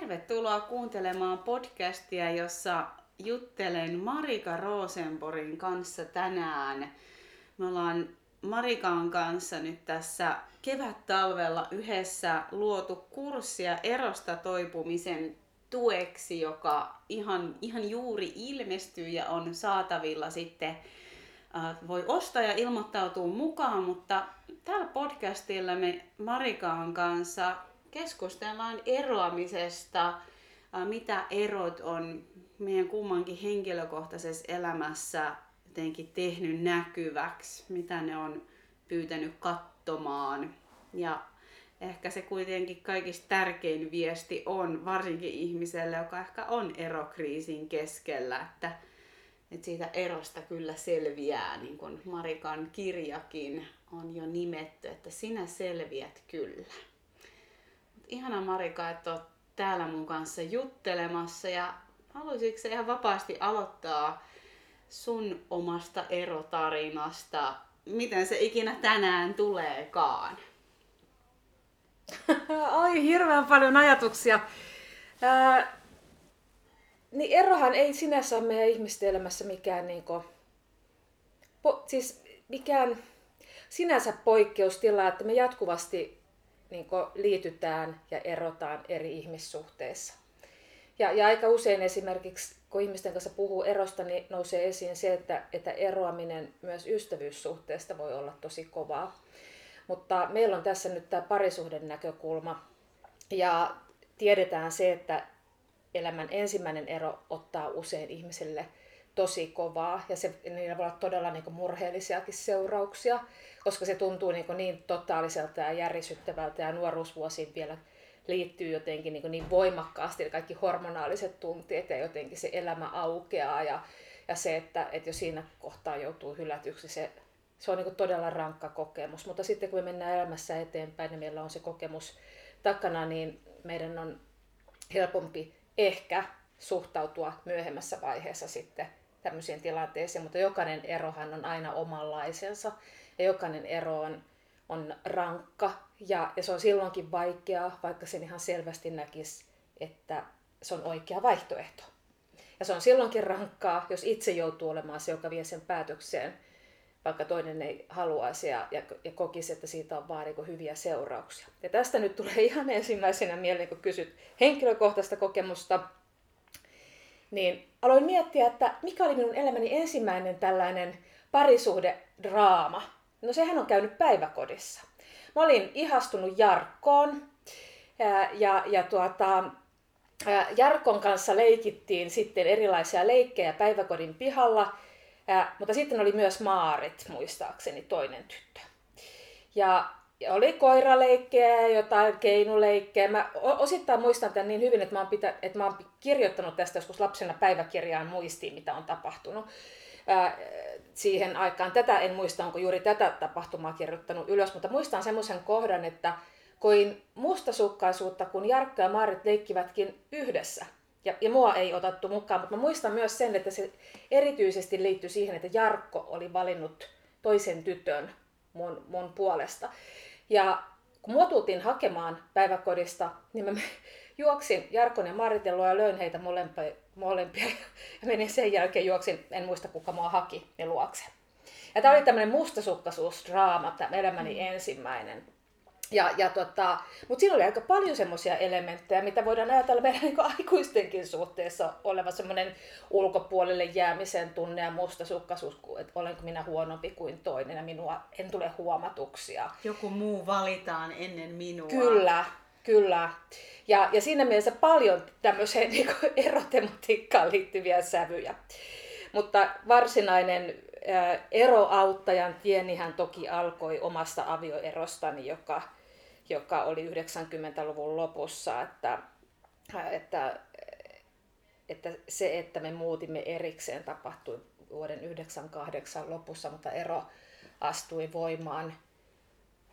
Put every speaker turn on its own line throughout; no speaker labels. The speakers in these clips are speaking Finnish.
tervetuloa kuuntelemaan podcastia, jossa juttelen Marika Rosenborgin kanssa tänään. Me ollaan Marikan kanssa nyt tässä kevät-talvella yhdessä luotu kurssia erosta toipumisen tueksi, joka ihan, ihan juuri ilmestyy ja on saatavilla sitten voi ostaa ja ilmoittautua mukaan, mutta tällä podcastilla me Marikaan kanssa keskustellaan eroamisesta, mitä erot on meidän kummankin henkilökohtaisessa elämässä jotenkin tehnyt näkyväksi, mitä ne on pyytänyt katsomaan. Ja ehkä se kuitenkin kaikista tärkein viesti on, varsinkin ihmiselle, joka ehkä on erokriisin keskellä, että, että siitä erosta kyllä selviää, niin kuin Marikan kirjakin on jo nimetty, että sinä selviät kyllä. Ihana Marika, että olet täällä mun kanssa juttelemassa ja haluaisitko ihan vapaasti aloittaa sun omasta erotarinasta, miten se ikinä tänään tuleekaan?
Ai, hirveän paljon ajatuksia. Ää, niin erohan ei sinänsä ole meidän ihmisten elämässä mikään, niin kuin, po, siis mikään sinänsä poikkeustila, että me jatkuvasti niin liitytään ja erotaan eri ihmissuhteissa. Ja, ja aika usein esimerkiksi, kun ihmisten kanssa puhuu erosta, niin nousee esiin se, että, että eroaminen myös ystävyyssuhteesta voi olla tosi kovaa. Mutta meillä on tässä nyt tämä parisuhden näkökulma. Ja tiedetään se, että elämän ensimmäinen ero ottaa usein ihmiselle tosi kovaa ja se, niillä voi olla todella niin kuin murheellisiakin seurauksia, koska se tuntuu niin, kuin niin totaaliselta ja järisyttävältä ja nuoruusvuosiin vielä liittyy jotenkin niin, niin voimakkaasti kaikki hormonaaliset tunteet ja jotenkin se elämä aukeaa ja, ja se, että, että jos siinä kohtaa joutuu hylätyksi, se, se on niin todella rankka kokemus. Mutta sitten kun me mennään elämässä eteenpäin ja niin meillä on se kokemus takana, niin meidän on helpompi ehkä suhtautua myöhemmässä vaiheessa sitten tämmöisiin tilanteisiin, mutta jokainen erohan on aina omanlaisensa ja jokainen ero on, on rankka ja, ja se on silloinkin vaikeaa, vaikka sen ihan selvästi näkisi, että se on oikea vaihtoehto. Ja se on silloinkin rankkaa, jos itse joutuu olemaan se, joka vie sen päätökseen, vaikka toinen ei haluaisi ja, ja, ja kokisi, että siitä on vaan niin hyviä seurauksia. Ja tästä nyt tulee ihan ensimmäisenä mieleen, kun kysyt henkilökohtaista kokemusta, niin aloin miettiä, että mikä oli minun elämäni ensimmäinen tällainen parisuhdedraama. No sehän on käynyt päiväkodissa. Mä olin ihastunut Jarkkoon ja, ja, ja tuota, Jarkon kanssa leikittiin sitten erilaisia leikkejä päiväkodin pihalla, mutta sitten oli myös Maarit, muistaakseni, toinen tyttö. Ja, oli koiraleikkejä ja jotain keinuleikkejä. Mä osittain muistan tämän niin hyvin, että mä, oon pitä, että mä oon kirjoittanut tästä joskus lapsena päiväkirjaan muistiin, mitä on tapahtunut siihen aikaan. Tätä en muista, onko juuri tätä tapahtumaa kirjoittanut ylös, mutta muistan semmoisen kohdan, että koin mustasukkaisuutta, kun Jarkko ja Maarit leikkivätkin yhdessä. Ja, ja mua ei otettu mukaan, mutta mä muistan myös sen, että se erityisesti liittyi siihen, että Jarkko oli valinnut toisen tytön mun, mun puolesta. Ja kun mua tultiin hakemaan päiväkodista, niin mä juoksin Jarkon ja Maritin luo ja löin heitä molempia, molempia. Ja menin sen jälkeen juoksin, en muista kuka mua haki, ne luokse. Ja tämä oli tämmöinen mustasukkaisuusdraama, tämä elämäni mm. ensimmäinen. Ja, ja tota, Mutta siinä oli aika paljon semmoisia elementtejä, mitä voidaan ajatella meidän niin aikuistenkin suhteessa oleva semmoinen ulkopuolelle jäämisen tunne ja mustasukkaisuus, että olenko minä huonompi kuin toinen ja minua en tule huomatuksia.
Joku muu valitaan ennen minua.
Kyllä, kyllä. Ja, ja siinä mielessä paljon tämmöiseen niin erotematiikkaan liittyviä sävyjä. Mutta varsinainen eroauttajan tienihän toki alkoi omasta avioerostani, joka, joka oli 90-luvun lopussa, että, että, että se, että me muutimme erikseen tapahtui vuoden 98 lopussa, mutta ero astui voimaan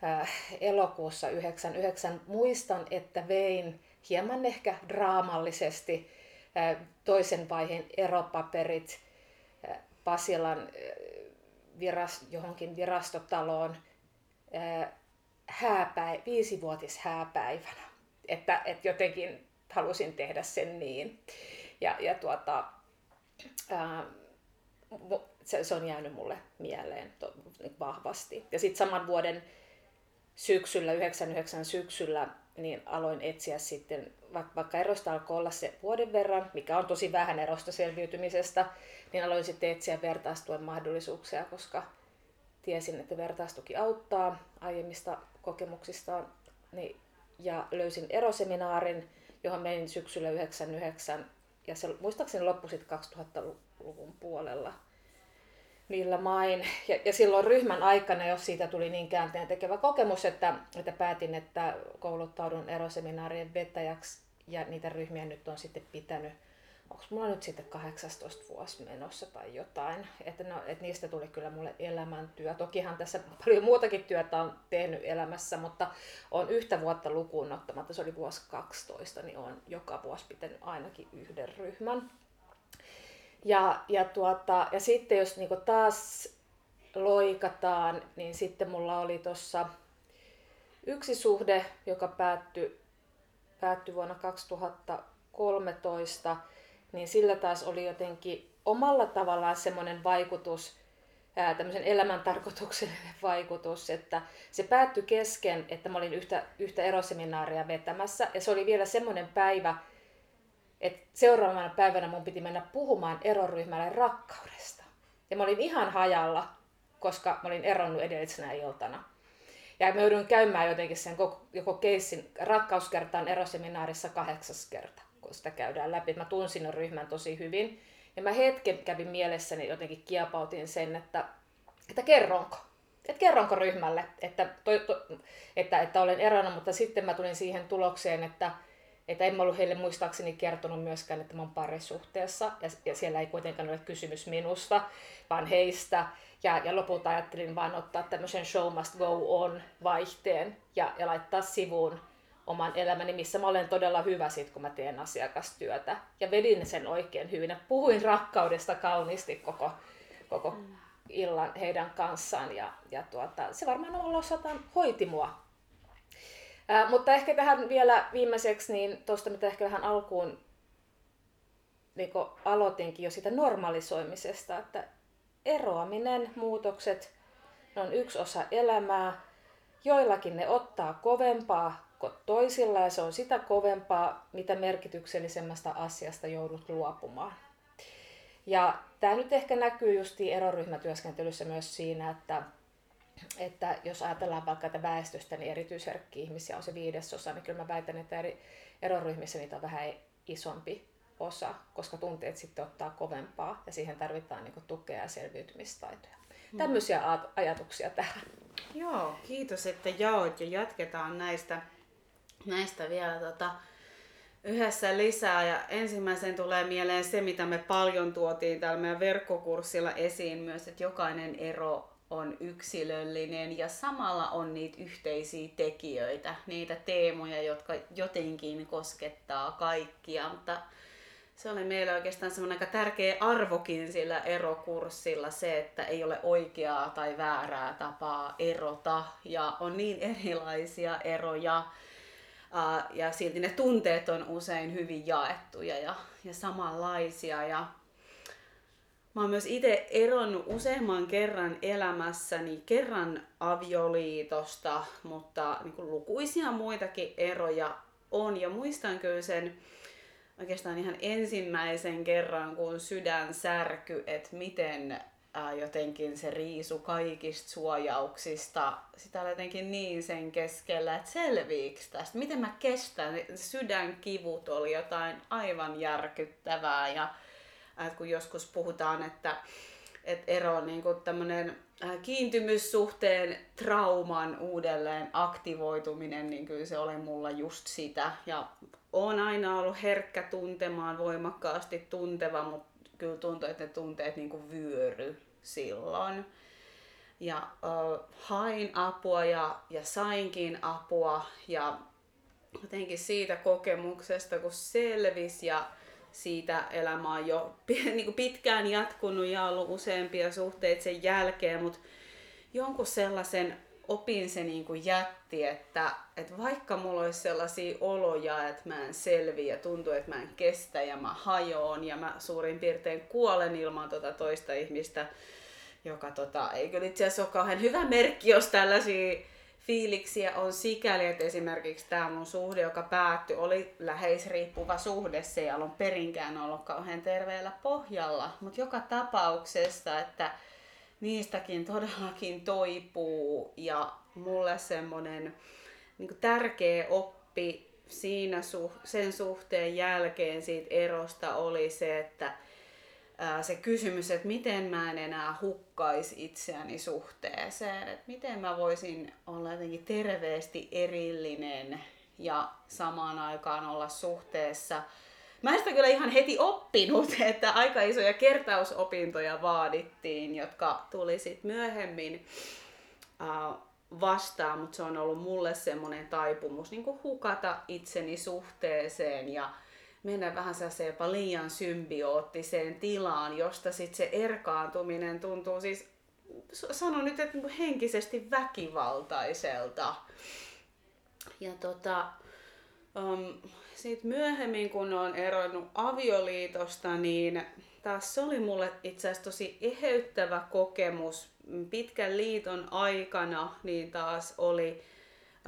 äh, elokuussa 99. Muistan, että vein hieman ehkä draamallisesti äh, toisen vaiheen eropaperit äh, Pasilan viras, johonkin virastotaloon hääpäi, viisivuotis hääpäivänä. Että, että jotenkin halusin tehdä sen niin. Ja, ja tuota, ää, se, se on jäänyt mulle mieleen to, niin vahvasti. Ja sitten saman vuoden syksyllä, 99 syksyllä, niin aloin etsiä sitten, vaikka erosta alkoi olla se vuoden verran, mikä on tosi vähän erosta selviytymisestä, niin aloin sitten etsiä vertaistuen mahdollisuuksia, koska tiesin, että vertaistuki auttaa aiemmista kokemuksistaan. Niin, ja löysin eroseminaarin, johon menin syksyllä 99 ja se muistaakseni loppui sitten 2000-luvun puolella niillä main. Ja, ja silloin ryhmän aikana, jos siitä tuli niin käänteen tekevä kokemus, että, että päätin, että kouluttaudun eroseminaarien vetäjäksi ja niitä ryhmiä nyt on sitten pitänyt onko mulla nyt sitten 18 vuosi menossa tai jotain. Että, no, että niistä tuli kyllä mulle elämäntyö. Tokihan tässä paljon muutakin työtä on tehnyt elämässä, mutta on yhtä vuotta lukuun ottamatta, se oli vuosi 12, niin on joka vuosi pitänyt ainakin yhden ryhmän. Ja, ja, tuota, ja sitten jos niinku taas loikataan, niin sitten mulla oli tuossa yksi suhde, joka päättyi, päättyi vuonna 2013 niin sillä taas oli jotenkin omalla tavallaan semmoinen vaikutus, ää, tämmöisen elämäntarkoituksellinen vaikutus, että se päättyi kesken, että mä olin yhtä, yhtä eroseminaaria vetämässä ja se oli vielä semmoinen päivä, että seuraavana päivänä mun piti mennä puhumaan eroryhmälle rakkaudesta. Ja mä olin ihan hajalla, koska mä olin eronnut edellisenä iltana. Ja mä joudun käymään jotenkin sen koko, joko keissin rakkauskertaan eroseminaarissa kahdeksas kerta kun sitä käydään läpi. Mä tunsin ryhmän tosi hyvin. Ja mä hetken kävin mielessäni jotenkin kiepautin sen, että, että kerronko. Että kerronko ryhmälle, että, toi, to, että, että olen eronnut, mutta sitten mä tulin siihen tulokseen, että, että en mä ollut heille muistaakseni kertonut myöskään, että mä oon parisuhteessa. Ja, ja siellä ei kuitenkaan ole kysymys minusta, vaan heistä. Ja, ja lopulta ajattelin vaan ottaa tämmöisen show must go on vaihteen ja, ja laittaa sivuun oman elämäni, missä mä olen todella hyvä sit, kun mä teen asiakastyötä. Ja vedin sen oikein hyvin. Puhuin rakkaudesta kauniisti koko, koko mm. illan heidän kanssaan. Ja, ja tuota, se varmaan omalla osaltaan hoiti mua. Ää, mutta ehkä tähän vielä viimeiseksi, niin tuosta mitä ehkä vähän alkuun niin aloitinkin jo sitä normalisoimisesta, että eroaminen, muutokset, ne on yksi osa elämää. Joillakin ne ottaa kovempaa toisilla ja se on sitä kovempaa, mitä merkityksellisemmästä asiasta joudut luopumaan. Ja tämä nyt ehkä näkyy just eroryhmätyöskentelyssä myös siinä, että, että jos ajatellaan vaikka että väestöstä, niin erityisherkki ihmisiä on se viidesosa, niin kyllä mä väitän, että eri eroryhmissä niitä on vähän isompi osa, koska tunteet sitten ottaa kovempaa ja siihen tarvitaan niin tukea ja selviytymistaitoja. Hmm. Tämmöisiä ajatuksia tähän.
Joo, kiitos, että jaoit ja jatketaan näistä näistä vielä tota, yhdessä lisää. Ja ensimmäisen tulee mieleen se, mitä me paljon tuotiin täällä meidän verkkokurssilla esiin myös, että jokainen ero on yksilöllinen ja samalla on niitä yhteisiä tekijöitä, niitä teemoja, jotka jotenkin koskettaa kaikkia. Mutta se oli meillä oikeastaan semmoinen aika tärkeä arvokin sillä erokurssilla se, että ei ole oikeaa tai väärää tapaa erota ja on niin erilaisia eroja Ja silti ne tunteet on usein hyvin jaettuja ja, ja samanlaisia. Ja mä oon myös itse eronnut useamman kerran elämässäni, kerran avioliitosta, mutta niin kuin lukuisia muitakin eroja on. Ja muistan kyllä sen oikeastaan ihan ensimmäisen kerran, kun sydän särky, että miten ää, jotenkin se riisu kaikista suojauksista. Sitä oli jotenkin niin sen keskellä, että selviiks tästä, miten mä kestän. Sydänkivut oli jotain aivan järkyttävää ja ää, kun joskus puhutaan, että et ero on niin tämmöinen kiintymyssuhteen trauman uudelleen aktivoituminen, niin kyllä se oli mulla just sitä. Ja on aina ollut herkkä tuntemaan, voimakkaasti tunteva, mutta kyllä tuntui, että ne tunteet niin kuin vyöry silloin. Ja äh, hain apua ja, ja sainkin apua ja jotenkin siitä kokemuksesta, kun selvis ja siitä elämä on jo niin kuin pitkään jatkunut ja ollut useampia suhteita sen jälkeen, mutta jonkun sellaisen opin se niin kuin jätti, että, että vaikka mulla olisi sellaisia oloja, että mä en selviä, tuntuu, että mä en kestä ja mä hajoon ja mä suurin piirtein kuolen ilman tota toista ihmistä, joka tota, ei kyllä itse asiassa ole kauhean hyvä merkki, jos tällaisia fiiliksiä on sikäli, että esimerkiksi tämä mun suhde, joka päättyi, oli läheisriippuva suhde. Se ei alun perinkään ollut kauhean terveellä pohjalla, mutta joka tapauksessa, että niistäkin todellakin toipuu ja mulle semmoinen niin tärkeä oppi siinä sen suhteen jälkeen siitä erosta oli se, että se kysymys, että miten mä en enää hukkaisi itseäni suhteeseen, että miten mä voisin olla jotenkin terveesti erillinen ja samaan aikaan olla suhteessa. Mä sitä kyllä ihan heti oppinut, että aika isoja kertausopintoja vaadittiin, jotka tuli sitten myöhemmin vastaan, mutta se on ollut mulle semmoinen taipumus niin hukata itseni suhteeseen ja mennä vähän sellaiseen jopa liian symbioottiseen tilaan, josta sitten se erkaantuminen tuntuu siis, sanon nyt, että niinku henkisesti väkivaltaiselta. Ja tota, um, sitten myöhemmin, kun on eronnut avioliitosta, niin taas se oli mulle itse asiassa tosi eheyttävä kokemus. Pitkän liiton aikana niin taas oli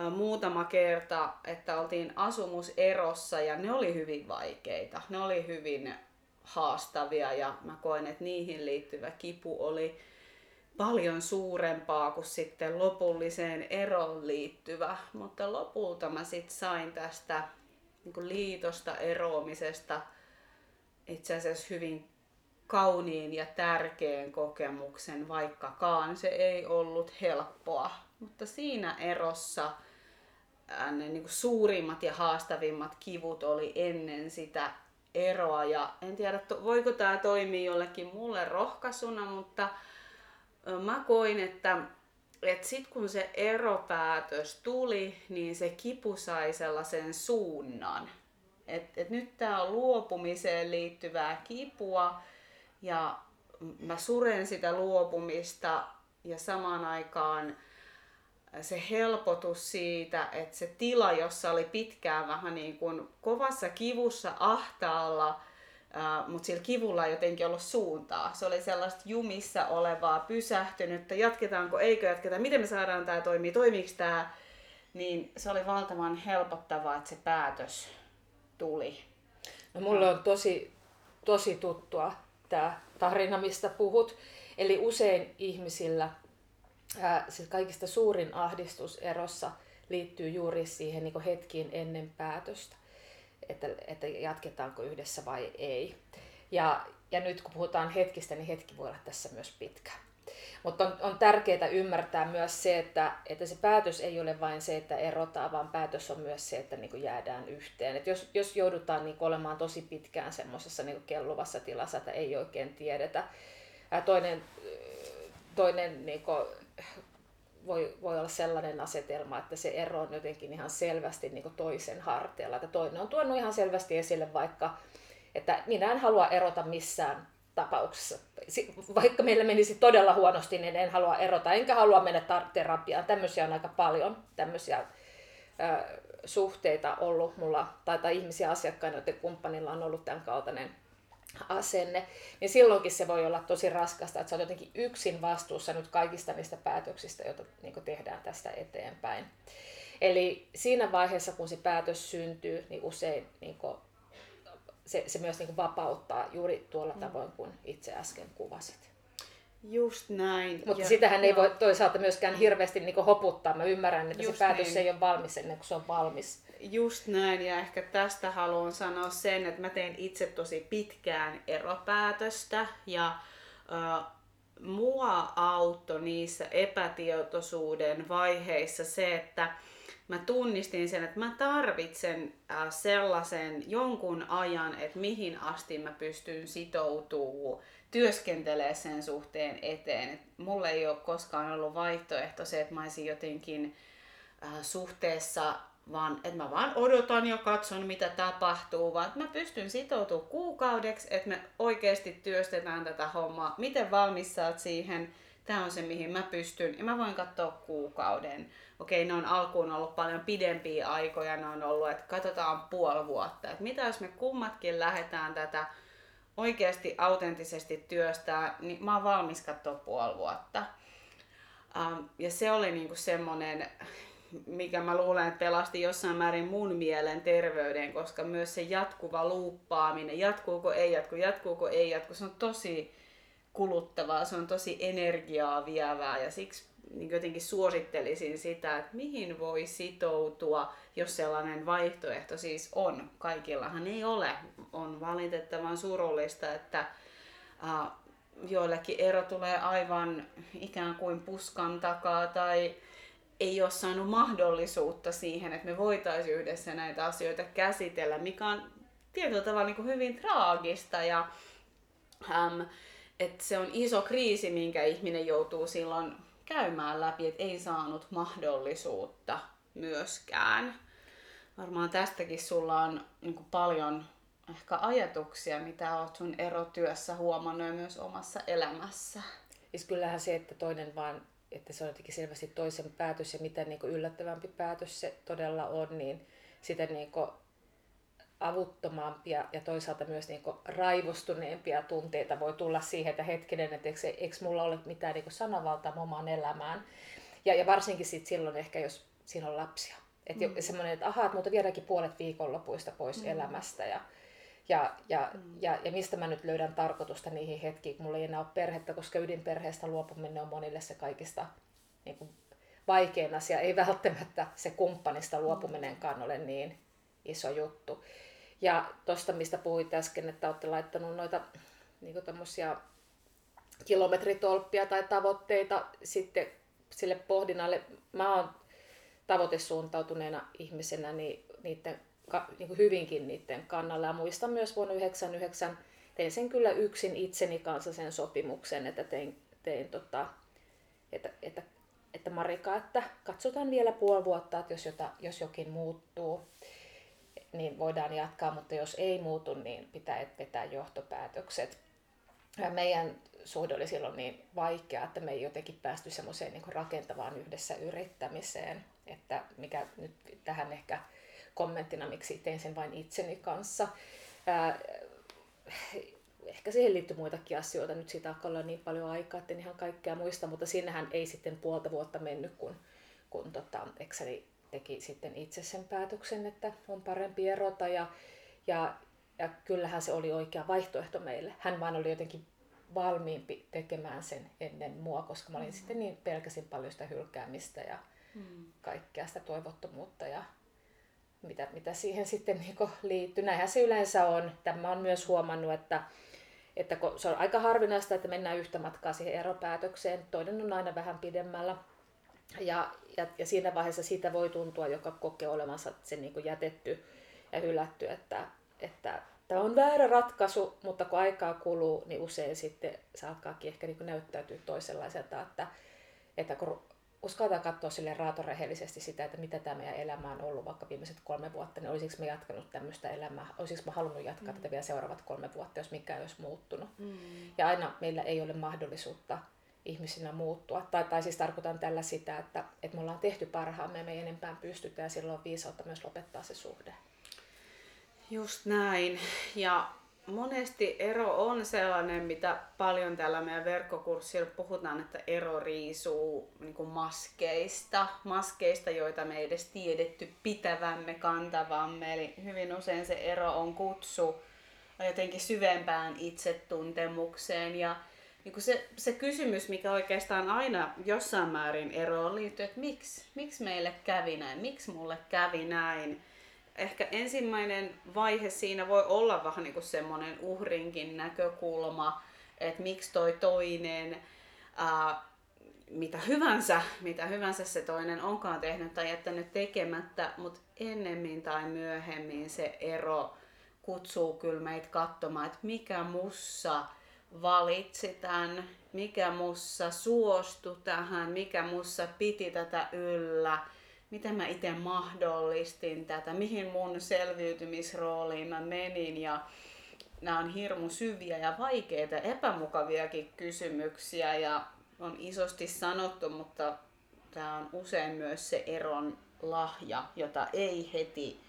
muutama kerta, että oltiin asumuserossa ja ne oli hyvin vaikeita. Ne oli hyvin haastavia ja mä koen, että niihin liittyvä kipu oli paljon suurempaa kuin sitten lopulliseen eroon liittyvä. Mutta lopulta mä sitten sain tästä niin liitosta eroamisesta itse asiassa hyvin kauniin ja tärkeän kokemuksen, vaikkakaan se ei ollut helppoa. Mutta siinä erossa ne niin kuin suurimmat ja haastavimmat kivut oli ennen sitä eroa. Ja en tiedä, voiko tämä toimia jollekin mulle rohkaisuna, mutta mä koin, että, että sitten kun se eropäätös tuli, niin se kipu sai sellaisen suunnan. Että et nyt tämä on luopumiseen liittyvää kipua ja mä suren sitä luopumista ja samaan aikaan se helpotus siitä, että se tila, jossa oli pitkään vähän niin kuin kovassa kivussa ahtaalla, mutta sillä kivulla ei jotenkin ollut suuntaa. Se oli sellaista jumissa olevaa, pysähtynyttä, jatketaanko, eikö jatketa, miten me saadaan tämä toimii, toimiiko tämä, niin se oli valtavan helpottavaa, että se päätös tuli.
No, mulle on tosi, tosi tuttua tämä tarina, mistä puhut. Eli usein ihmisillä ää, se kaikista suurin ahdistus erossa liittyy juuri siihen niin hetkiin ennen päätöstä, että, että jatketaanko yhdessä vai ei. Ja, ja nyt kun puhutaan hetkistä, niin hetki voi olla tässä myös pitkä. Mutta on, on tärkeää ymmärtää myös se, että, että se päätös ei ole vain se, että erotaan, vaan päätös on myös se, että niin jäädään yhteen. Et jos, jos joudutaan niin olemaan tosi pitkään semmoisessa niin kelluvassa tilassa, että ei oikein tiedetä. Ää, toinen toinen niin voi, voi olla sellainen asetelma, että se ero on jotenkin ihan selvästi niin kuin toisen harteella. Että toinen on tuonut ihan selvästi esille vaikka, että minä en halua erota missään tapauksessa. Vaikka meillä menisi todella huonosti, niin en halua erota, enkä halua mennä terapiaan. Tämmöisiä on aika paljon, tämmöisiä ö, suhteita ollut mulla, tai, tai ihmisiä asiakkaina, joiden kumppanilla on ollut tämän kaltainen asenne, niin silloinkin se voi olla tosi raskasta, että sä oot jotenkin yksin vastuussa nyt kaikista niistä päätöksistä, joita niin tehdään tästä eteenpäin. Eli siinä vaiheessa, kun se päätös syntyy, niin usein niin kuin, se, se myös niin kuin vapauttaa juuri tuolla mm. tavoin, kun itse äsken kuvasit.
Just näin.
Mutta ja, sitähän ei voi toisaalta myöskään hirveästi niin hoputtaa. Mä ymmärrän, että Just se päätös niin. ei ole valmis ennen kuin se on valmis.
Just näin, ja ehkä tästä haluan sanoa sen, että mä tein itse tosi pitkään eropäätöstä, ja äh, mua auttoi niissä epätietoisuuden vaiheissa se, että mä tunnistin sen, että mä tarvitsen äh, sellaisen jonkun ajan, että mihin asti mä pystyn sitoutumaan työskentelee sen suhteen eteen. Et mulle ei ole koskaan ollut vaihtoehto se, että mä olisin jotenkin äh, suhteessa vaan että mä vaan odotan ja katson mitä tapahtuu, vaan että mä pystyn sitoutumaan kuukaudeksi, että me oikeasti työstetään tätä hommaa. Miten valmis siihen? tämä on se, mihin mä pystyn, ja mä voin katsoa kuukauden. Okei, ne on alkuun ollut paljon pidempiä aikoja, ne on ollut, että katsotaan puoli vuotta. Että mitä jos me kummatkin lähdetään tätä oikeasti autenttisesti työstää, niin mä oon valmis katsoa puoli vuotta. Um, ja se oli niinku semmoinen, mikä mä luulen, että pelasti jossain määrin mun mielen terveyden, koska myös se jatkuva luuppaaminen, jatkuuko ei jatku, jatkuuko ei jatku, se on tosi kuluttavaa, se on tosi energiaa vievää ja siksi niin jotenkin suosittelisin sitä, että mihin voi sitoutua, jos sellainen vaihtoehto siis on. Kaikillahan ei ole. On valitettavan surullista, että uh, joillekin ero tulee aivan ikään kuin puskan takaa tai ei ole saanut mahdollisuutta siihen, että me voitaisiin yhdessä näitä asioita käsitellä, mikä on tietyllä tavalla niin kuin hyvin traagista ja äm, että se on iso kriisi, minkä ihminen joutuu silloin käymään läpi, että ei saanut mahdollisuutta myöskään. Varmaan tästäkin sulla on niin paljon ehkä ajatuksia, mitä olet sun erotyössä huomannut ja myös omassa elämässä.
Siis kyllähän se, että toinen vaan, että se on jotenkin selvästi toisen päätös ja mitä niin yllättävämpi päätös se todella on, niin sitä niin avuttomampia ja toisaalta myös niin raivostuneempia tunteita voi tulla siihen, että hetkinen, että eikö, eikö mulla ole mitään niin sanavaltaa omaan elämään. Ja, ja varsinkin sit silloin ehkä, jos siinä on lapsia. Että mm. semmoinen, että ahaa, että multa viedäänkin puolet viikonlopuista pois mm. elämästä ja, ja, ja, mm. ja, ja mistä mä nyt löydän tarkoitusta niihin hetkiin, kun mulla ei enää ole perhettä, koska ydinperheestä luopuminen on monille se kaikista niin kuin, vaikein asia. Ei välttämättä se kumppanista luopuminenkaan ole niin iso juttu. Ja tuosta, mistä puhuit äsken, että olette laittanut noita niin kilometritolppia tai tavoitteita sitten sille pohdinnalle. Mä oon tavoitesuuntautuneena ihmisenä niin niiden, niin kuin hyvinkin niiden kannalla. Ja muistan myös vuonna 1999 tein sen kyllä yksin itseni kanssa sen sopimuksen, että tein, tein tota, että, että, että Marika, että katsotaan vielä puoli vuotta, että jos, jota, jos jokin muuttuu niin voidaan jatkaa, mutta jos ei muutu, niin pitää vetää johtopäätökset. Ja meidän suhde oli silloin niin vaikea, että me ei jotenkin päästy semmoiseen niin rakentavaan yhdessä yrittämiseen, että mikä nyt tähän ehkä kommenttina, miksi tein sen vain itseni kanssa. Ää, ehkä siihen liittyy muitakin asioita, nyt siitä alkaa olla niin paljon aikaa, että en ihan kaikkea muista, mutta sinnehän ei sitten puolta vuotta mennyt, kun, kun tota, Exceli teki sitten itse sen päätöksen, että on parempi erota ja, ja, ja kyllähän se oli oikea vaihtoehto meille. Hän vaan oli jotenkin valmiimpi tekemään sen ennen mua, koska mä olin mm. sitten niin pelkäsin paljon sitä hylkäämistä ja mm. kaikkea sitä toivottomuutta ja mitä, mitä siihen sitten niin liittyy. Näinhän se yleensä on. Tämä on myös huomannut, että, että se on aika harvinaista, että mennään yhtä matkaa siihen eropäätökseen. Toinen on aina vähän pidemmällä. Ja, ja, ja siinä vaiheessa siitä voi tuntua, joka kokee olevansa se niin kuin jätetty ja hylätty, että, että tämä on väärä ratkaisu, mutta kun aikaa kuluu, niin usein sitten se alkaakin ehkä niin näyttäytyä toisenlaiselta, että, että kun uskaltaa katsoa sille raatorehellisesti sitä, että mitä tämä meidän elämä on ollut vaikka viimeiset kolme vuotta, niin olisiko me jatkanut tämmöistä elämää, olisiko mä halunnut jatkaa mm. tätä vielä seuraavat kolme vuotta, jos mikään olisi muuttunut. Mm. Ja aina meillä ei ole mahdollisuutta ihmisinä muuttua. Tai, tai siis tarkoitan tällä sitä, että, että me ollaan tehty parhaamme ja me ei enempään pystytä ja silloin on viisautta myös lopettaa se suhde.
Just näin. Ja monesti ero on sellainen, mitä paljon tällä meidän verkkokurssilla puhutaan, että ero riisuu niin maskeista, maskeista, joita me ei edes tiedetty pitävämme, kantavamme. Eli hyvin usein se ero on kutsu jotenkin syvempään itsetuntemukseen ja niin kuin se, se kysymys, mikä oikeastaan aina jossain määrin eroon liittyy, että miksi, miksi meille kävi näin, miksi mulle kävi näin. Ehkä ensimmäinen vaihe siinä voi olla vähän niin kuin semmoinen uhrinkin näkökulma, että miksi toi toinen, ää, mitä hyvänsä, mitä hyvänsä se toinen onkaan tehnyt tai jättänyt tekemättä, mutta ennemmin tai myöhemmin se ero kutsuu kyllä meitä katsomaan, että mikä mussa valitsi tämän, mikä mussa suostui tähän, mikä mussa piti tätä yllä, miten mä itse mahdollistin tätä, mihin mun selviytymisrooliin mä menin ja nämä on hirmu syviä ja vaikeita, epämukaviakin kysymyksiä ja on isosti sanottu, mutta tämä on usein myös se eron lahja, jota ei heti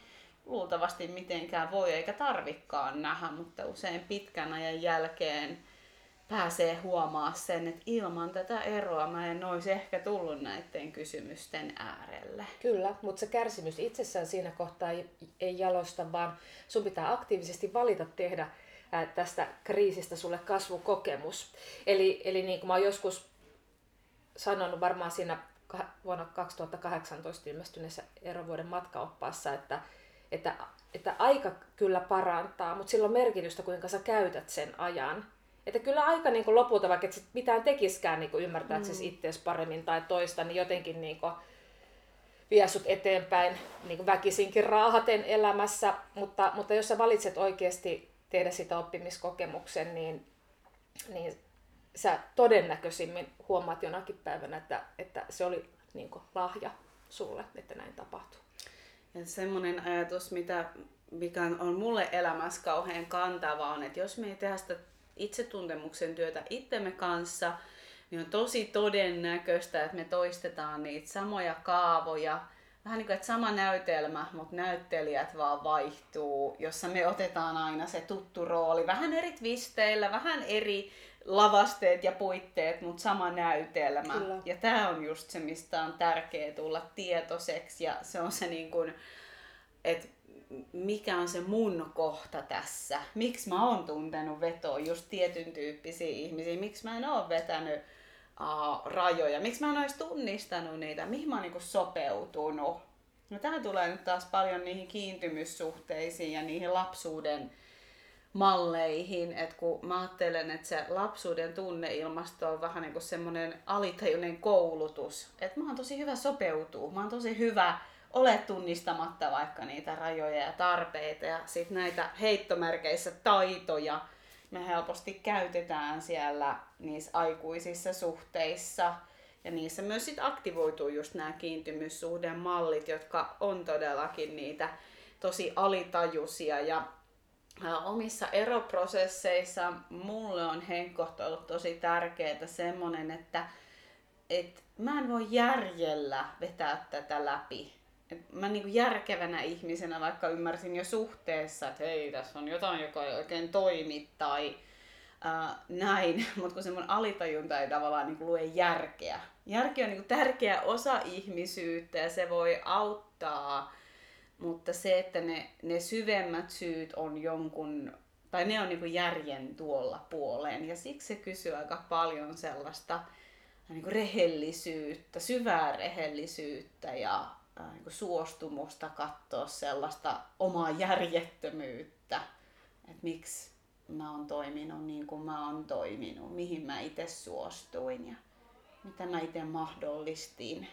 luultavasti mitenkään voi eikä tarvikkaan nähdä, mutta usein pitkän ajan jälkeen pääsee huomaa sen, että ilman tätä eroa mä en olisi ehkä tullut näiden kysymysten äärelle.
Kyllä, mutta se kärsimys itsessään siinä kohtaa ei, ei jalosta, vaan sun pitää aktiivisesti valita tehdä tästä kriisistä sulle kasvukokemus. Eli, eli niin kuin mä oon joskus sanonut varmaan siinä vuonna 2018 ilmestyneessä erovuoden matkaoppaassa, että, että, että aika kyllä parantaa, mutta sillä on merkitystä, kuinka sä käytät sen ajan. Että kyllä aika niin kuin lopulta, vaikka et sit mitään tekiskään niin kuin ymmärtää mm. itseäsi paremmin tai toista, niin jotenkin niin kuin vie sut eteenpäin niin kuin väkisinkin raahaten elämässä. Mutta, mutta jos sä valitset oikeasti tehdä sitä oppimiskokemuksen, niin, niin sä todennäköisimmin huomaat jonakin päivänä, että, että se oli niin kuin lahja sulle, että näin tapahtuu.
Ja semmoinen ajatus, mitä, mikä on mulle elämässä kauhean kantava, on, että jos me ei tehdä sitä itsetuntemuksen työtä itsemme kanssa, niin on tosi todennäköistä, että me toistetaan niitä samoja kaavoja, vähän niin kuin, että sama näytelmä, mutta näyttelijät vaan vaihtuu, jossa me otetaan aina se tuttu rooli, vähän eri twisteillä, vähän eri lavasteet ja puitteet, mutta sama näytelmä. Kyllä. Ja tämä on just se, mistä on tärkeää tulla tietoiseksi ja se on se niin kuin, että mikä on se mun kohta tässä. Miksi mä oon tuntenut vetoa just tietyn tyyppisiä ihmisiä, miksi mä en oo vetänyt uh, rajoja, miksi mä en olisi tunnistanut niitä, mihin mä oon niinku sopeutunut. No tämä tulee nyt taas paljon niihin kiintymyssuhteisiin ja niihin lapsuuden malleihin, että kun mä ajattelen, että se lapsuuden tunneilmasto on vähän niin kuin semmoinen alitajuinen koulutus, että mä oon tosi hyvä sopeutua, mä oon tosi hyvä ole tunnistamatta vaikka niitä rajoja ja tarpeita ja sitten näitä heittomerkeissä taitoja me helposti käytetään siellä niissä aikuisissa suhteissa ja niissä myös sit aktivoituu just nämä kiintymyssuhden mallit, jotka on todellakin niitä tosi alitajuisia ja omissa eroprosesseissa mulle on henkkohto ollut tosi tärkeää semmonen, että et mä en voi järjellä vetää tätä läpi. Et mä niin järkevänä ihmisenä vaikka ymmärsin jo suhteessa, että hei, tässä on jotain, joka ei oikein toimi tai ää, näin, mutta kun semmoinen alitajunta ei tavallaan niin lue järkeä. Järki on niin tärkeä osa ihmisyyttä ja se voi auttaa mutta se, että ne, ne syvemmät syyt on jonkun, tai ne on niin järjen tuolla puoleen. Ja siksi se kysyy aika paljon sellaista niin kuin rehellisyyttä, syvää rehellisyyttä ja niin kuin suostumusta katsoa sellaista omaa järjettömyyttä, että miksi mä oon toiminut niin kuin mä oon toiminut, mihin mä itse suostuin ja mitä mä itse mahdollistin.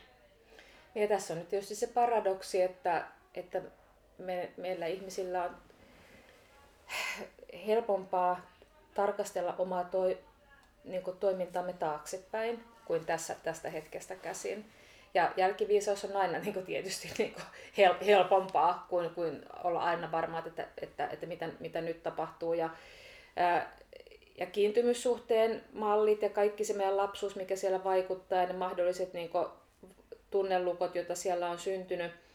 Ja tässä on nyt tietysti se paradoksi, että että me, meillä ihmisillä on helpompaa tarkastella omaa toi, niin kuin toimintamme taaksepäin kuin tässä, tästä hetkestä käsin. Ja jälkiviisaus on aina niin kuin tietysti niin kuin hel, helpompaa kuin, kuin olla aina varma, että, että, että mitä, mitä nyt tapahtuu. Ja, ja kiintymyssuhteen mallit ja kaikki se meidän lapsuus, mikä siellä vaikuttaa ja ne mahdolliset niin kuin, tunnelukot, joita siellä on syntynyt –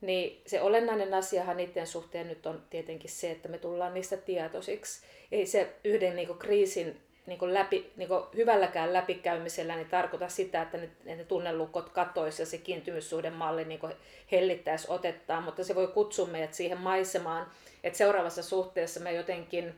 niin se olennainen asiahan niiden suhteen nyt on tietenkin se, että me tullaan niistä tietoisiksi. Ei se yhden niin kriisin niin kuin läpi, niin kuin hyvälläkään läpikäymisellä niin tarkoita sitä, että ne, ne tunnelukot katoisi ja se kiintymyssuhdemalli niin kuin hellittäisi otettaan, mutta se voi kutsua meidät siihen maisemaan, että seuraavassa suhteessa me jotenkin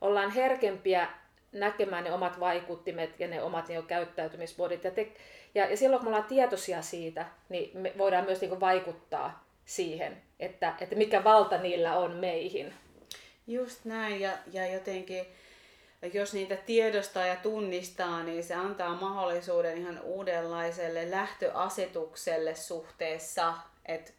ollaan herkempiä näkemään ne omat vaikuttimet ja ne omat niin käyttäytymismuodit. Ja, te, ja, ja silloin kun me ollaan tietoisia siitä, niin me voidaan myös niin vaikuttaa siihen, että, että mikä valta niillä on meihin.
Just näin, ja, ja jotenkin jos niitä tiedostaa ja tunnistaa, niin se antaa mahdollisuuden ihan uudenlaiselle lähtöasetukselle suhteessa, että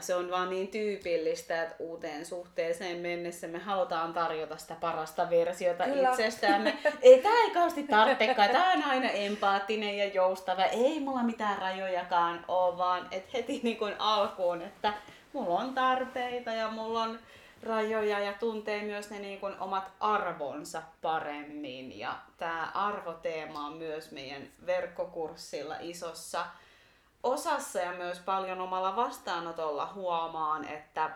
se on vaan niin tyypillistä, että uuteen suhteeseen mennessä me halutaan tarjota sitä parasta versiota Kyllä. itsestämme. Ei tämä ei kauheasti tarvitsekaan, tämä on aina empaattinen ja joustava, ei mulla mitään rajojakaan ole, vaan että heti niin kuin alkuun, että mulla on tarpeita ja mulla on rajoja ja tuntee myös ne niin kuin omat arvonsa paremmin. Ja tämä arvoteema on myös meidän verkkokurssilla isossa osassa ja myös paljon omalla vastaanotolla huomaan, että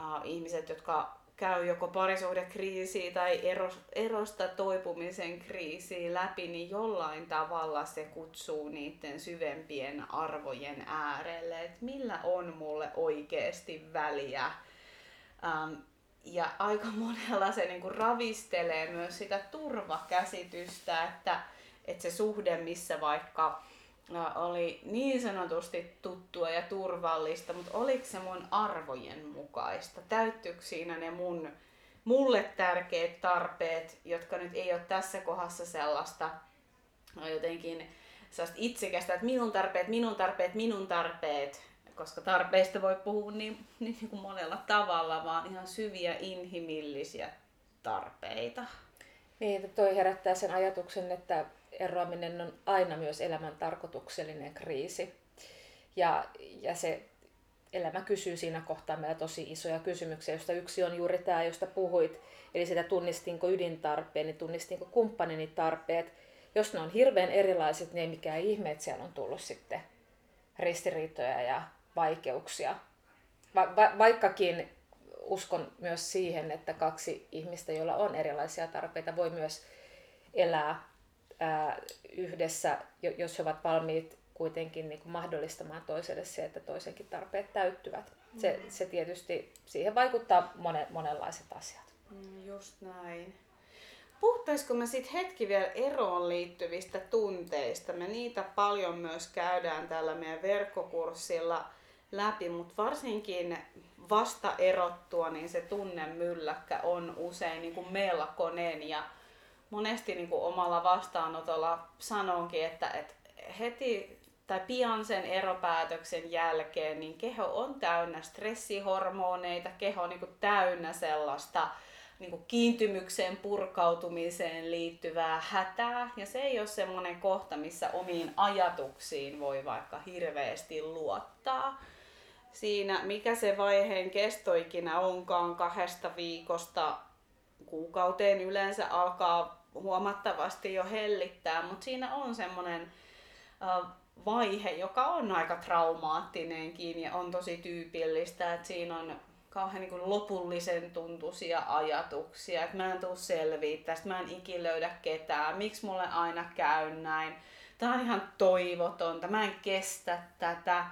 uh, ihmiset, jotka käy joko parisuhdekriisiä tai erosta toipumisen kriisiä läpi, niin jollain tavalla se kutsuu niiden syvempien arvojen äärelle, että millä on mulle oikeasti väliä. Ähm, ja aika monella se niin kuin ravistelee myös sitä turvakäsitystä, että, että se suhde, missä vaikka oli niin sanotusti tuttua ja turvallista, mutta oliko se mun arvojen mukaista? Täyttyykö siinä ne mun, mulle tärkeät tarpeet, jotka nyt ei ole tässä kohdassa sellaista no jotenkin sellaista itsekästä, että minun tarpeet, minun tarpeet, minun tarpeet, koska tarpeista voi puhua niin, niin, niin kuin monella tavalla, vaan ihan syviä inhimillisiä tarpeita.
Niin, toi herättää sen ajatuksen, että eroaminen on aina myös elämän tarkoituksellinen kriisi. Ja, ja se elämä kysyy siinä kohtaa meillä tosi isoja kysymyksiä, josta yksi on juuri tämä, josta puhuit, eli sitä tunnistinko ydintarpeen, niin tunnistinko kumppanini tarpeet. Jos ne on hirveän erilaiset, niin ei mikään ihme, että siellä on tullut sitten ristiriitoja ja vaikeuksia. Va- va- vaikkakin uskon myös siihen, että kaksi ihmistä, joilla on erilaisia tarpeita, voi myös elää ää, yhdessä, jos he ovat valmiit kuitenkin niin kuin mahdollistamaan toiselle se, että toisenkin tarpeet täyttyvät. Se, mm. se tietysti, siihen vaikuttaa monen, monenlaiset asiat.
Mm, just näin. Puhuttaisiko me sitten hetki vielä eroon liittyvistä tunteista? Me niitä paljon myös käydään täällä meidän verkkokurssilla läpi, mutta varsinkin vasta erottua, niin se tunnemylläkkä on usein niin kuin melkoinen ja monesti niin kuin omalla vastaanotolla sanonkin, että, että heti tai pian sen eropäätöksen jälkeen, niin keho on täynnä stressihormoneita, keho on niin kuin täynnä sellaista niin kuin kiintymykseen purkautumiseen liittyvää hätää. Ja se ei ole semmoinen kohta, missä omiin ajatuksiin voi vaikka hirveästi luottaa. Siinä, mikä se vaiheen kestoikinä onkaan kahdesta viikosta kuukauteen yleensä alkaa huomattavasti jo hellittää, mutta siinä on semmoinen vaihe, joka on aika traumaattinenkin ja on tosi tyypillistä, että siinä on kauhean niin lopullisen tuntuisia ajatuksia, että mä en tuu selviä tästä, mä en ikin löydä ketään, miksi mulle aina käy näin, tää on ihan toivotonta, mä en kestä tätä.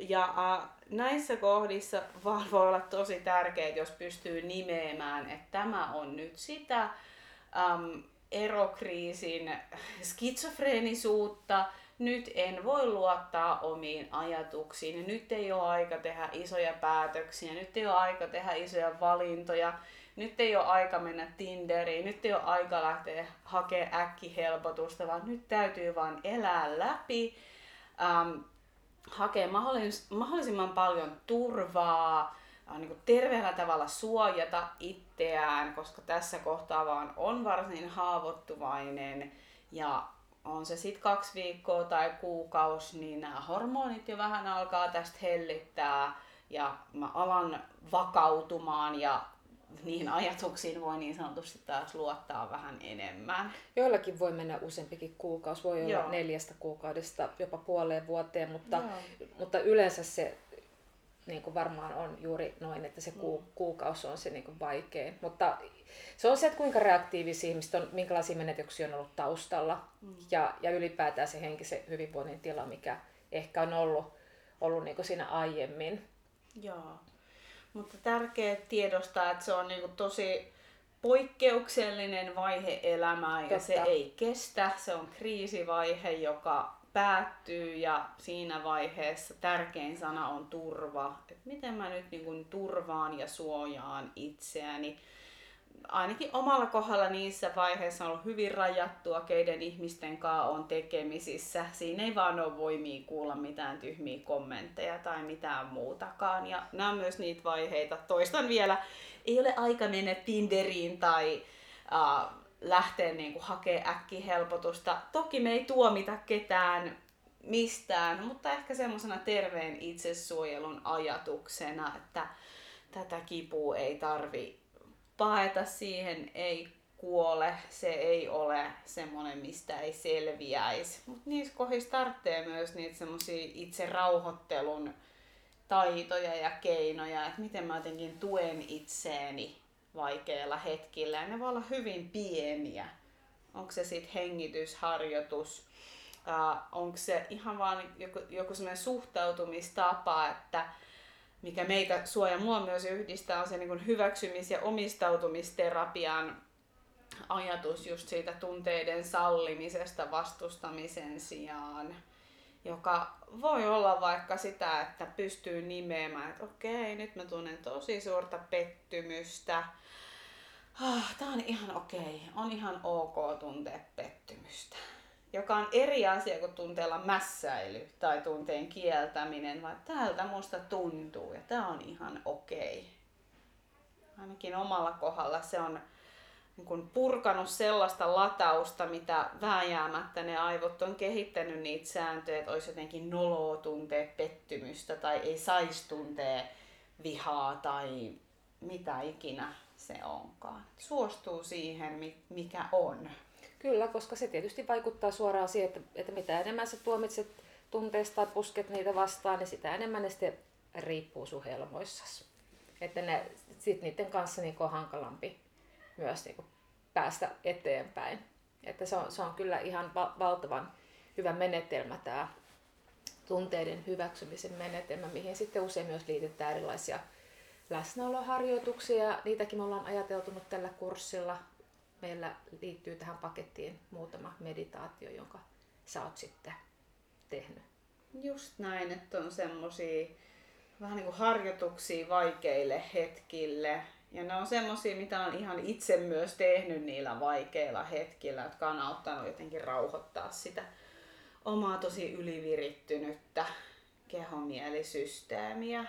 Ja äh, näissä kohdissa vaan voi olla tosi tärkeää, jos pystyy nimeämään, että tämä on nyt sitä ähm, erokriisin skitsofreenisuutta, nyt en voi luottaa omiin ajatuksiin, nyt ei ole aika tehdä isoja päätöksiä, nyt ei ole aika tehdä isoja valintoja, nyt ei ole aika mennä Tinderiin, nyt ei ole aika lähteä hakemaan äkkihelpotusta, vaan nyt täytyy vaan elää läpi. Ähm, hakea mahdollisimman paljon turvaa, niin kuin terveellä tavalla suojata itseään, koska tässä kohtaa vaan on varsin haavoittuvainen. Ja on se sitten kaksi viikkoa tai kuukausi, niin nämä hormonit jo vähän alkaa tästä hellittää. Ja mä alan vakautumaan ja niihin ajatuksiin voi niin sanotusti taas luottaa vähän enemmän.
Joillakin voi mennä useampikin kuukausi, voi olla Joo. neljästä kuukaudesta jopa puoleen vuoteen, mutta, mutta yleensä se niin kuin varmaan on juuri noin, että se ku, mm. kuukausi on se niin kuin vaikein. Mutta se on se, että kuinka reaktiivisia ihmiset on, minkälaisia menetyksiä on ollut taustalla mm. ja, ja ylipäätään se henkisen hyvinvoinnin tila, mikä ehkä on ollut, ollut niin kuin siinä aiemmin.
Joo. Mutta tärkeää tiedostaa, että se on niin tosi poikkeuksellinen vaihe elämää ja Totta. se ei kestä. Se on kriisivaihe, joka päättyy ja siinä vaiheessa tärkein sana on turva. Et miten mä nyt niin kun turvaan ja suojaan itseäni ainakin omalla kohdalla niissä vaiheissa on ollut hyvin rajattua, keiden ihmisten kanssa on tekemisissä. Siinä ei vaan ole voimia kuulla mitään tyhmiä kommentteja tai mitään muutakaan. Ja nämä on myös niitä vaiheita, toistan vielä, ei ole aika mennä Tinderiin tai uh, lähteä niin kuin hakemaan äkkihelpotusta. Toki me ei tuomita ketään mistään, mutta ehkä semmoisena terveen itsesuojelun ajatuksena, että tätä kipua ei tarvi paeta, siihen ei kuole, se ei ole semmoinen, mistä ei selviäisi. Mutta niissä kohdissa tarvitsee myös niitä semmoisia itse rauhoittelun taitoja ja keinoja, että miten mä jotenkin tuen itseeni vaikeilla hetkillä. Ja ne voi olla hyvin pieniä. Onko se sitten hengitysharjoitus, onko se ihan vaan joku, joku semmoinen suhtautumistapa, että mikä meitä suoja mua myös yhdistää, on se niin hyväksymis- ja omistautumisterapian ajatus just siitä tunteiden sallimisesta vastustamisen sijaan, joka voi olla vaikka sitä, että pystyy nimeämään, että okei, nyt mä tunnen tosi suurta pettymystä. Ah, tää on ihan okei, on ihan ok tuntea pettymystä. Joka on eri asia kuin tunteella mässäily tai tunteen kieltäminen, vaan täältä musta tuntuu ja tää on ihan okei. Ainakin omalla kohdalla se on niin purkanut sellaista latausta, mitä vääjäämättä ne aivot on kehittänyt niitä sääntöjä, että olisi jotenkin noloa tuntea pettymystä tai ei saisi tuntea vihaa tai mitä ikinä se onkaan. Suostuu siihen, mikä on.
Kyllä, koska se tietysti vaikuttaa suoraan siihen, että, että mitä enemmän sä tuomitset tunteista tai pusket niitä vastaan, niin sitä enemmän ne sitten riippuu sun helmoissasi. Että ne, sit niiden kanssa niin on hankalampi myös niin päästä eteenpäin. Että se on, se on kyllä ihan va- valtavan hyvä menetelmä tämä tunteiden hyväksymisen menetelmä, mihin sitten usein myös liitetään erilaisia läsnäoloharjoituksia. Niitäkin me ollaan ajateltu nyt tällä kurssilla. Meillä liittyy tähän pakettiin muutama meditaatio, jonka sä oot sitten tehnyt.
Just näin, että on semmoisia vähän niin kuin harjoituksia vaikeille hetkille, ja ne on semmosia, mitä on ihan itse myös tehnyt niillä vaikeilla hetkillä, jotka on auttanut jotenkin rauhoittaa sitä omaa tosi ylivirittynyttä kehonmielisysteemiä.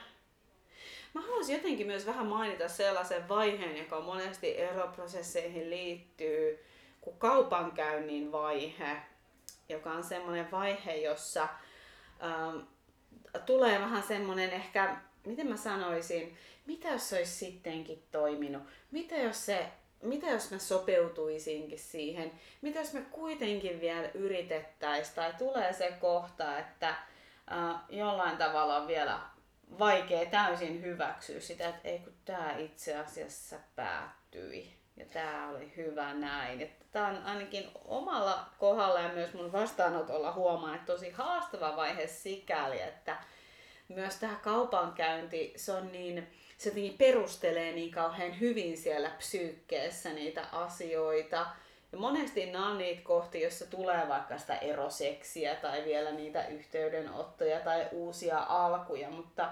Mä haluaisin jotenkin myös vähän mainita sellaisen vaiheen, joka monesti eroprosesseihin liittyy, kuin kaupankäynnin vaihe, joka on semmoinen vaihe, jossa ähm, tulee vähän semmoinen ehkä, miten mä sanoisin, mitä jos se olisi sittenkin toiminut? Mitä jos, se, mitä jos mä sopeutuisinkin siihen? Mitä jos me kuitenkin vielä yritettäisiin? Tai tulee se kohta, että äh, jollain tavalla on vielä vaikea täysin hyväksyä sitä, että ei kun tämä itse asiassa päättyi ja tämä oli hyvä näin. Tämä on ainakin omalla kohdalla ja myös mun vastaanotolla huomaa, että tosi haastava vaihe sikäli, että myös tämä kaupankäynti, se on niin se jotenkin perustelee niin kauhean hyvin siellä psyykkeessä niitä asioita. Ja monesti nämä on niitä kohti, joissa tulee vaikka sitä eroseksiä tai vielä niitä yhteydenottoja tai uusia alkuja, mutta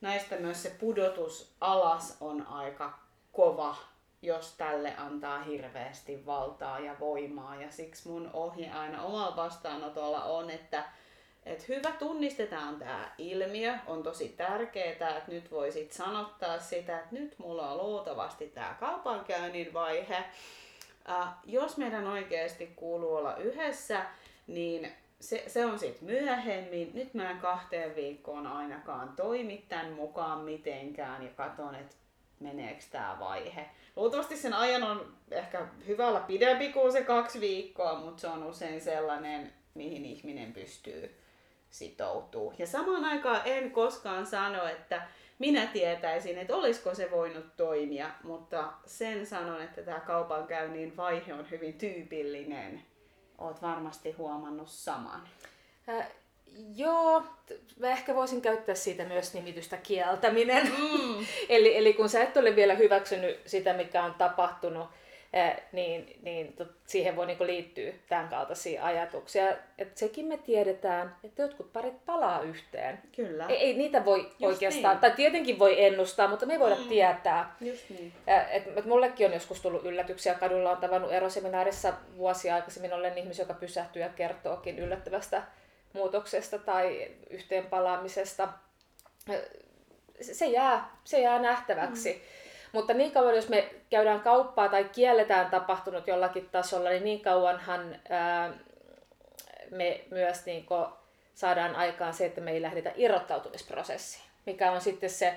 näistä myös se pudotus alas on aika kova, jos tälle antaa hirveästi valtaa ja voimaa. Ja siksi mun ohje aina omalla vastaanotolla on, että et hyvä tunnistetaan tämä ilmiö, on tosi tärkeää, että nyt voisit sanottaa sitä, että nyt mulla on luultavasti tämä kaupankäynnin vaihe. Äh, jos meidän oikeasti kuuluu olla yhdessä, niin se, se on sitten myöhemmin. Nyt mä en kahteen viikkoon ainakaan toimi tämän mukaan mitenkään ja katson, että meneekö tämä vaihe. Luultavasti sen ajan on ehkä hyvä olla pidempi kuin se kaksi viikkoa, mutta se on usein sellainen, mihin ihminen pystyy sitoutuu. Ja samaan aikaan en koskaan sano, että minä tietäisin, että olisiko se voinut toimia, mutta sen sanon, että tämä kaupankäynnin vaihe on hyvin tyypillinen. Oot varmasti huomannut saman.
Äh, joo, mä ehkä voisin käyttää siitä myös nimitystä kieltäminen. Mm. eli, eli kun sä et ole vielä hyväksynyt sitä, mikä on tapahtunut, niin, niin siihen voi niin liittyä tämän kaltaisia ajatuksia. Et sekin me tiedetään, että jotkut parit palaa yhteen.
Kyllä.
Ei, ei niitä voi Just oikeastaan, niin. tai tietenkin voi ennustaa, mutta me ei voida mm. tietää.
Just niin.
Et, et mullekin on joskus tullut yllätyksiä. Kadulla on tavannut eroseminaarissa vuosia aikaisemmin olen ihmisiä, joka pysähtyy ja kertookin yllättävästä muutoksesta tai yhteen palaamisesta. Se jää, se jää nähtäväksi. Mm. Mutta niin kauan, jos me käydään kauppaa tai kielletään tapahtunut jollakin tasolla, niin niin kauanhan ää, me myös niin saadaan aikaan se, että me ei lähdetä irrottautumisprosessiin, mikä on sitten se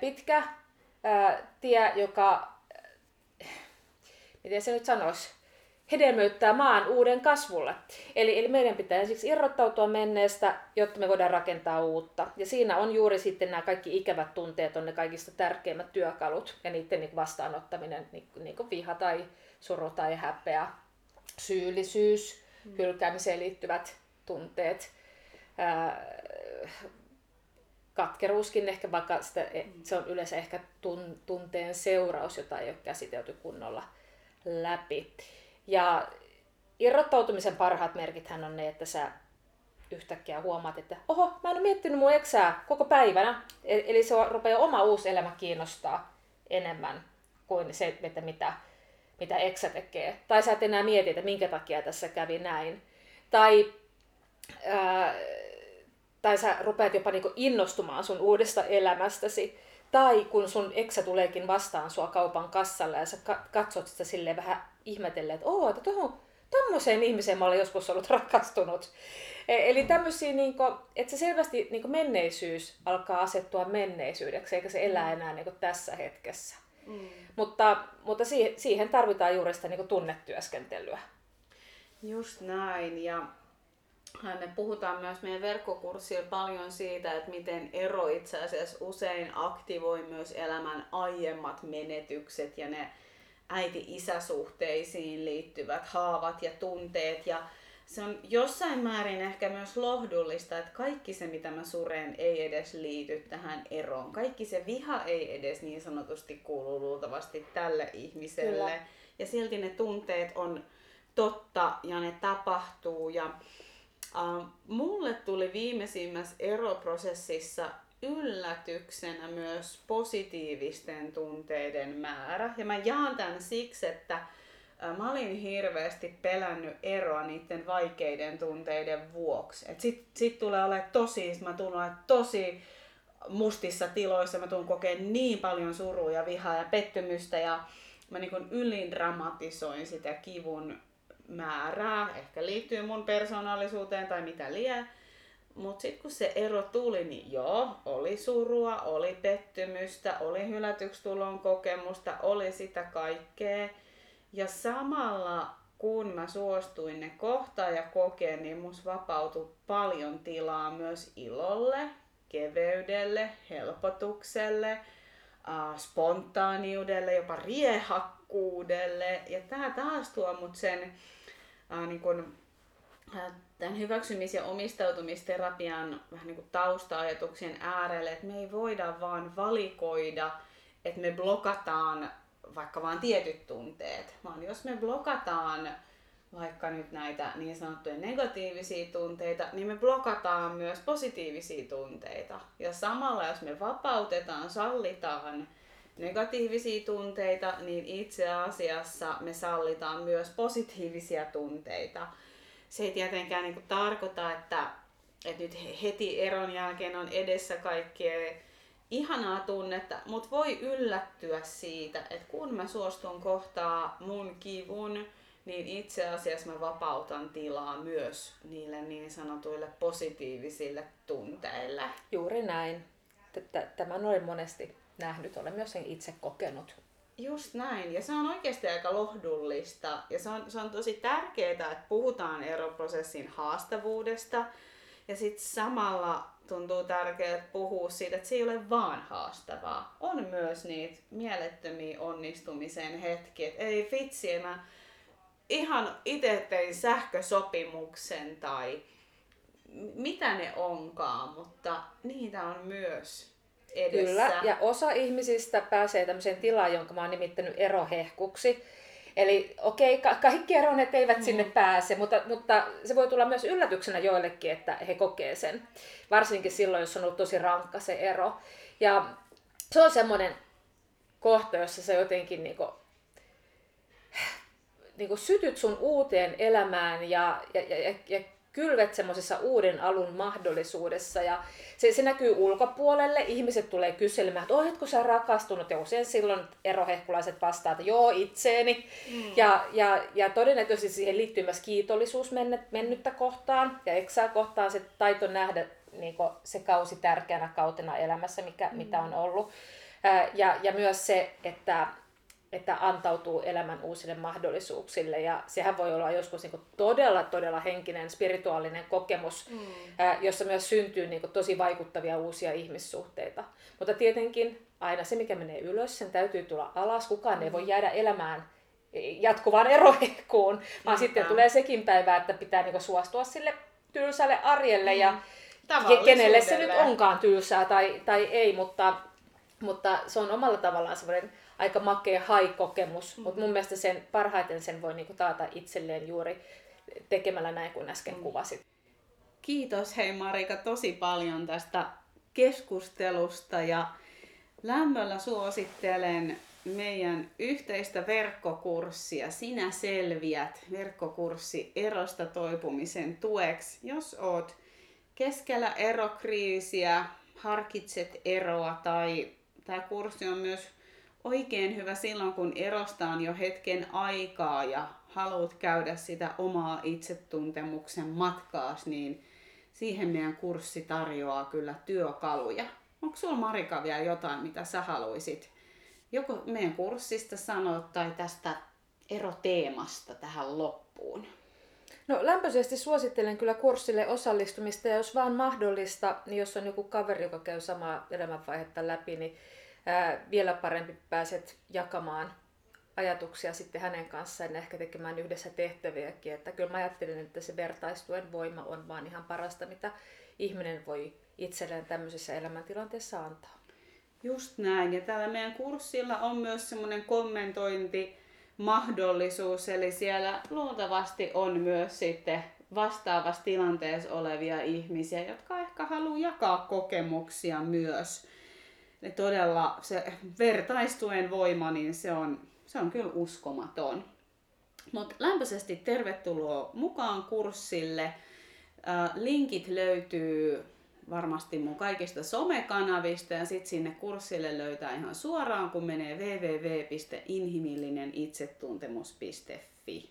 pitkä ää, tie, joka, miten se nyt sanoisi, hedelmöittää maan uuden kasvulle. Eli, eli meidän pitää ensiksi irrottautua menneestä, jotta me voidaan rakentaa uutta. Ja siinä on juuri sitten nämä kaikki ikävät tunteet on ne kaikista tärkeimmät työkalut ja niiden niin vastaanottaminen, niin, niin kuin viha tai suru tai häpeä, syyllisyys, mm. hylkäämiseen liittyvät tunteet, ää, katkeruuskin ehkä, vaikka sitä, e, mm. se on yleensä ehkä tun, tunteen seuraus, jota ei ole käsitelty kunnolla läpi. Ja irrottautumisen parhaat merkithän on ne, että sä yhtäkkiä huomaat, että oho, mä en ole miettinyt mun eksää koko päivänä. E, eli se rupeaa oma uusi elämä kiinnostaa enemmän kuin se, että mitä, mitä eksä tekee. Tai sä et enää mieti, että minkä takia tässä kävi näin. Tai, ää, tai sä rupeat jopa niinku innostumaan sun uudesta elämästäsi. Tai kun sun eksä tuleekin vastaan sua kaupan kassalla ja sä katsot sitä silleen vähän ihmetellen, että oo, että tuohon tommoseen ihmiseen mä olen joskus ollut rakastunut. E, eli tämmöisiä, niin kuin, että se selvästi niin kuin menneisyys alkaa asettua menneisyydeksi, eikä se elää mm. enää niin kuin tässä hetkessä. Mm. Mutta, mutta siihen, siihen tarvitaan juuri sitä niin kuin tunnetyöskentelyä.
Just näin. Ja me puhutaan myös meidän verkkokurssilla paljon siitä, että miten ero itse asiassa usein aktivoi myös elämän aiemmat menetykset ja ne äiti-isäsuhteisiin liittyvät haavat ja tunteet. Ja se on jossain määrin ehkä myös lohdullista, että kaikki se, mitä mä suren, ei edes liity tähän eroon. Kaikki se viha ei edes niin sanotusti kuulu luultavasti tälle ihmiselle. Kyllä. Ja silti ne tunteet on totta ja ne tapahtuu. Ja Uh, mulle tuli viimeisimmässä eroprosessissa yllätyksenä myös positiivisten tunteiden määrä. Ja mä jaan tämän siksi, että mä olin hirveästi pelännyt eroa niiden vaikeiden tunteiden vuoksi. Et sit, sit tulee olemaan tosi, mä tulen tosi mustissa tiloissa, mä tulen kokeen niin paljon surua ja vihaa ja pettymystä ja mä niin ylin dramatisoin sitä kivun määrää, ehkä liittyy mun persoonallisuuteen tai mitä lie. Mutta sitten kun se ero tuli, niin joo, oli surua, oli pettymystä, oli hylätyksi tulon kokemusta, oli sitä kaikkea. Ja samalla kun mä suostuin ne kohtaa ja kokea, niin mus vapautui paljon tilaa myös ilolle, keveydelle, helpotukselle, äh, spontaaniudelle, jopa riehakkuudelle. Ja tää taas tuo mut sen äh, niin kun, äh, tämän hyväksymis- ja omistautumisterapian vähän niin kuin tausta-ajatuksien äärelle, että me ei voida vaan valikoida, että me blokataan vaikka vaan tietyt tunteet, vaan jos me blokataan vaikka nyt näitä niin sanottuja negatiivisia tunteita, niin me blokataan myös positiivisia tunteita. Ja samalla jos me vapautetaan, sallitaan negatiivisia tunteita, niin itse asiassa me sallitaan myös positiivisia tunteita. Se ei tietenkään niin kuin tarkoita, että, että nyt heti eron jälkeen on edessä kaikkea ihanaa tunnetta, mutta voi yllättyä siitä, että kun mä suostun kohtaa mun kivun, niin itse asiassa mä vapautan tilaa myös niille niin sanotuille positiivisille tunteille.
Juuri näin. Tämän olen monesti nähnyt, olen myös sen itse kokenut.
Just näin, ja se on oikeasti aika lohdullista, ja se on, se on tosi tärkeää, että puhutaan eroprosessin haastavuudesta, ja sitten samalla tuntuu tärkeää puhua siitä, että se ei ole vaan haastavaa. On myös niitä mielettömiä onnistumisen hetkiä, että ei vitsi, mä ihan itse tein sähkösopimuksen tai mitä ne onkaan, mutta niitä on myös edessä.
Kyllä, ja osa ihmisistä pääsee tämmöiseen tilaan, jonka mä oon nimittänyt erohehkuksi. Eli okei, okay, kaikki eronet eivät mm. sinne pääse, mutta, mutta se voi tulla myös yllätyksenä joillekin, että he kokee sen. Varsinkin silloin, jos on ollut tosi rankka se ero. Ja se on semmoinen kohta, jossa sä jotenkin niinku, niinku sytyt sun uuteen elämään ja, ja, ja, ja kylvet semmoisessa uuden alun mahdollisuudessa ja se, se näkyy ulkopuolelle. Ihmiset tulee kyselemään, että oletko sä rakastunut ja usein silloin erohehkulaiset vastaavat, että joo itseeni. Mm. Ja, ja, ja todennäköisesti siihen liittyy myös kiitollisuus mennyttä kohtaan ja eksää kohtaan se taito nähdä niin se kausi tärkeänä kautena elämässä, mikä, mm. mitä on ollut. Ja, ja myös se, että, että antautuu elämän uusille mahdollisuuksille. Ja sehän voi olla joskus niin todella, todella henkinen, spirituaalinen kokemus, mm. jossa myös syntyy niin tosi vaikuttavia uusia ihmissuhteita. Mutta tietenkin aina se, mikä menee ylös, sen täytyy tulla alas. Kukaan mm. ei voi jäädä elämään jatkuvaan erohehkuun, vaan sitten tulee sekin päivä, että pitää niin suostua sille tylsälle arjelle mm. ja kenelle se nyt onkaan tylsää tai, tai ei, mutta, mutta se on omalla tavallaan semmoinen aika makea hai-kokemus, mm. mutta mun mielestä sen, parhaiten sen voi niinku taata itselleen juuri tekemällä näin kuin äsken mm. kuvasit.
Kiitos hei Marika tosi paljon tästä keskustelusta ja lämmöllä suosittelen meidän yhteistä verkkokurssia Sinä selviät verkkokurssi erosta toipumisen tueksi. Jos oot keskellä erokriisiä, harkitset eroa tai tämä kurssi on myös oikein hyvä silloin, kun erosta on jo hetken aikaa ja haluat käydä sitä omaa itsetuntemuksen matkaas, niin siihen meidän kurssi tarjoaa kyllä työkaluja. Onko sulla Marika vielä jotain, mitä sä haluaisit joko meidän kurssista sanoa tai tästä eroteemasta tähän loppuun?
No lämpöisesti suosittelen kyllä kurssille osallistumista ja jos vaan mahdollista, niin jos on joku kaveri, joka käy samaa elämänvaihetta läpi, niin ää, vielä parempi pääset jakamaan ajatuksia sitten hänen kanssaan ja ehkä tekemään yhdessä tehtäviäkin. Että kyllä mä ajattelen, että se vertaistuen voima on vaan ihan parasta, mitä ihminen voi itselleen tämmöisessä elämäntilanteessa antaa.
Just näin. Ja täällä meidän kurssilla on myös semmoinen kommentointi mahdollisuus, eli siellä luultavasti on myös sitten vastaavassa tilanteessa olevia ihmisiä, jotka ehkä haluaa jakaa kokemuksia myös. Ja todella se vertaistuen voima, niin se on, se on kyllä uskomaton. Mutta lämpöisesti tervetuloa mukaan kurssille. Linkit löytyy varmasti mun kaikista somekanavista ja sitten sinne kurssille löytää ihan suoraan, kun menee www.inhimillinenitsetuntemus.fi.